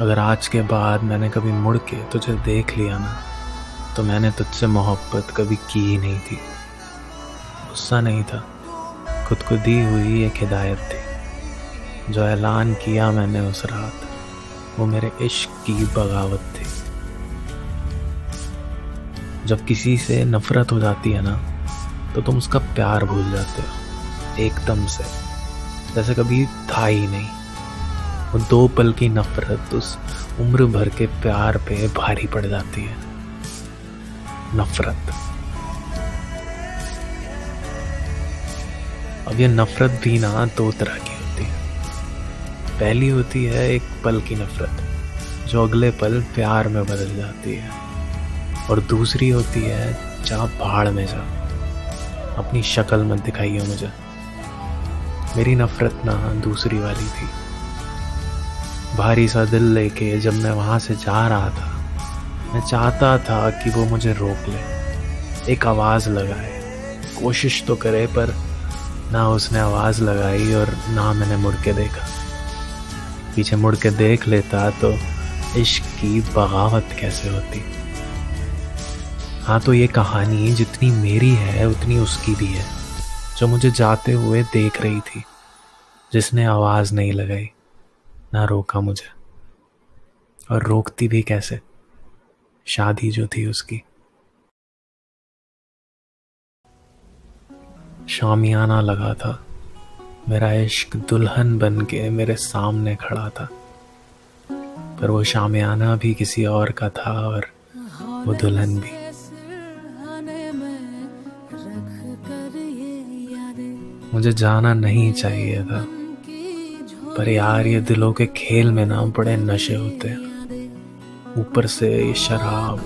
अगर आज के बाद मैंने कभी मुड़ के तुझे देख लिया ना तो मैंने तुझसे मोहब्बत कभी की ही नहीं थी। गुस्सा नहीं था। खुद को दी हुई एक हिदायत थी। जो ऐलान किया मैंने उस रात, वो मेरे इश्क की बगावत थी। जब किसी से नफरत हो जाती है ना तो तुम उसका प्यार भूल जाते हो, एकदम से। जैसे कभी था ही नहीं। दो पल की नफरत उस उम्र भर के प्यार पे भारी पड़ जाती है। नफरत। अब ये नफरत भी ना दो तरह की होती है। पहली होती है एक पल की नफरत, जो अगले पल प्यार में बदल जाती है। और दूसरी होती है जा पहाड़ में जा। अपनी शक्ल मत दिखाइए मुझे। मेरी नफरत ना दूसरी वाली थी। भारी सा दिल लेके जब मैं वहाँ से जा रहा था, मैं चाहता था कि वो मुझे रोक ले। एक आवाज़ लगाए। कोशिश तो करे, पर ना उसने आवाज़ लगाई और ना मैंने मुड़ के देखा। पीछे मुड़ के देख लेता तो इश्क की बगावत कैसे होती? हाँ तो ये कहानी जितनी मेरी है, उतनी उसकी भी है, जो मुझे जाते हुए देख रही थी, जिसने आवाज़ नहीं लगाई। ना रोका मुझे। और रोकती भी कैसे? शादी जो थी उसकी। शामियाना लगा था। मेरा इश्क दुल्हन बन के मेरे सामने खड़ा था। पर वो शामियाना भी किसी और का था और वो दुल्हन भी। मुझे जाना नहीं चाहिए था। पर यार, ये दिलों के खेल में ना बड़े नशे होते हैं। ऊपर से ये शराब।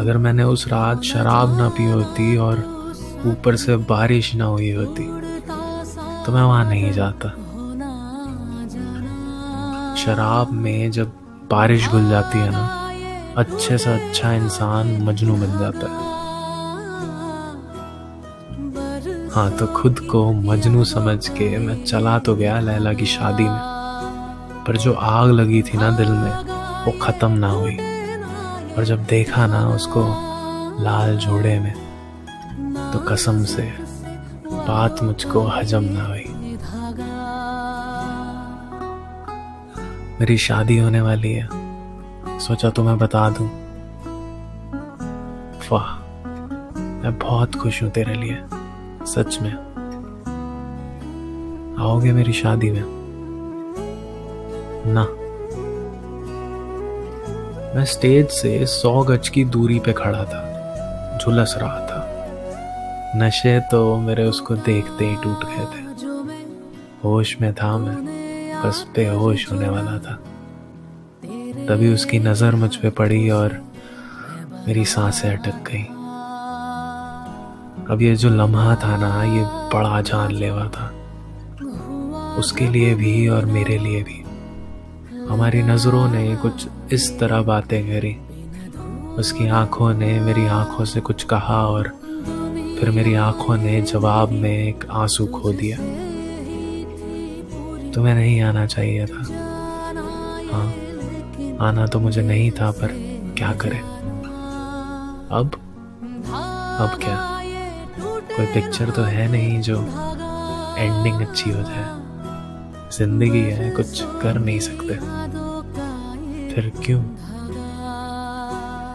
अगर मैंने उस रात शराब ना पी होती और ऊपर से बारिश ना हुई होती तो मैं वहाँ नहीं जाता। शराब में जब बारिश घुल जाती है ना, अच्छे से अच्छा इंसान मजनू बन जाता है। हाँ तो खुद को मजनू समझ के मैं चला तो गया लैला की शादी में। पर जो आग लगी थी ना दिल में, वो ख़त्म ना हुई। और जब देखा ना उसको लाल जोड़े में तो कसम से बात मुझको हजम ना हुई। मेरी शादी होने वाली है। सोचा तो मैं बता दूँ। वाह, मैं बहुत खुश हूँ तेरे लिए। सच में। आओगे मेरी शादी में? ना। मैं स्टेज से सौ गज की दूरी पे खड़ा था। झुलस रहा था। नशे तो मेरे उसको देखते ही टूट गए थे। होश में था मैं, बस बेहोश होने वाला था। तभी उसकी नज़र मुझ पे पड़ी और मेरी साँसें अटक गई। अब ये जो लम्हा था ना, ये बड़ा जानलेवा था। उसके लिए भी और मेरे लिए भी। हमारी नज़रों ने कुछ इस तरह बातें करी। उसकी आँखों ने मेरी आँखों से कुछ कहा और फिर मेरी आँखों ने जवाब में एक आँसू खो दिया। तुम्हें नहीं आना चाहिए था। हाँ आना तो मुझे नहीं था, पर क्या करें? अब? अब क्या? कोई पिक्चर तो है नहीं जो एंडिंग अच्छी हो जाए। ज़िंदगी है, कुछ कर नहीं सकते। फिर क्यों?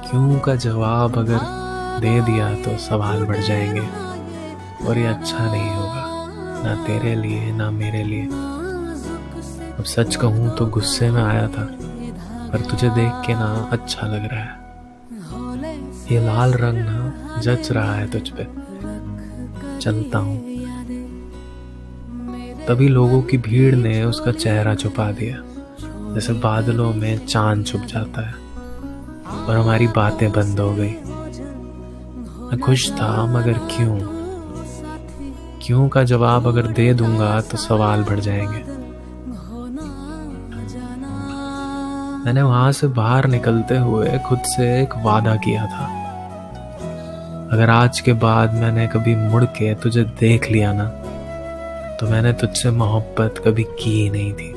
क्यों का जवाब अगर दे दिया तो सवाल बढ़ जाएँगे। और ये अच्छा नहीं होगा, ना तेरे लिए, ना मेरे लिए। अब सच कहूँ तो गुस्से में आया था, पर तुझे देख के ना अच्छा लग रहा है। ये लाल रंग ना जच रहा है तुझ पे। चलता हूँ। तभी लोगों की भीड़ ने उसका चेहरा छुपा दिया, जैसे बादलों में चाँद छुप जाता है और हमारी बातें बंद हो गई। मैं खुश था, मगर क्यों? क्यों का जवाब अगर दे दूँगा तो सवाल बढ़ जाएँगे। मैंने वहाँ से बाहर निकलते हुए खुद से एक वादा किया था। अगर आज के बाद मैंने कभी मुड़ के तुझे देख लिया ना तो मैंने तुझसे मोहब्बत कभी की ही नहीं थी।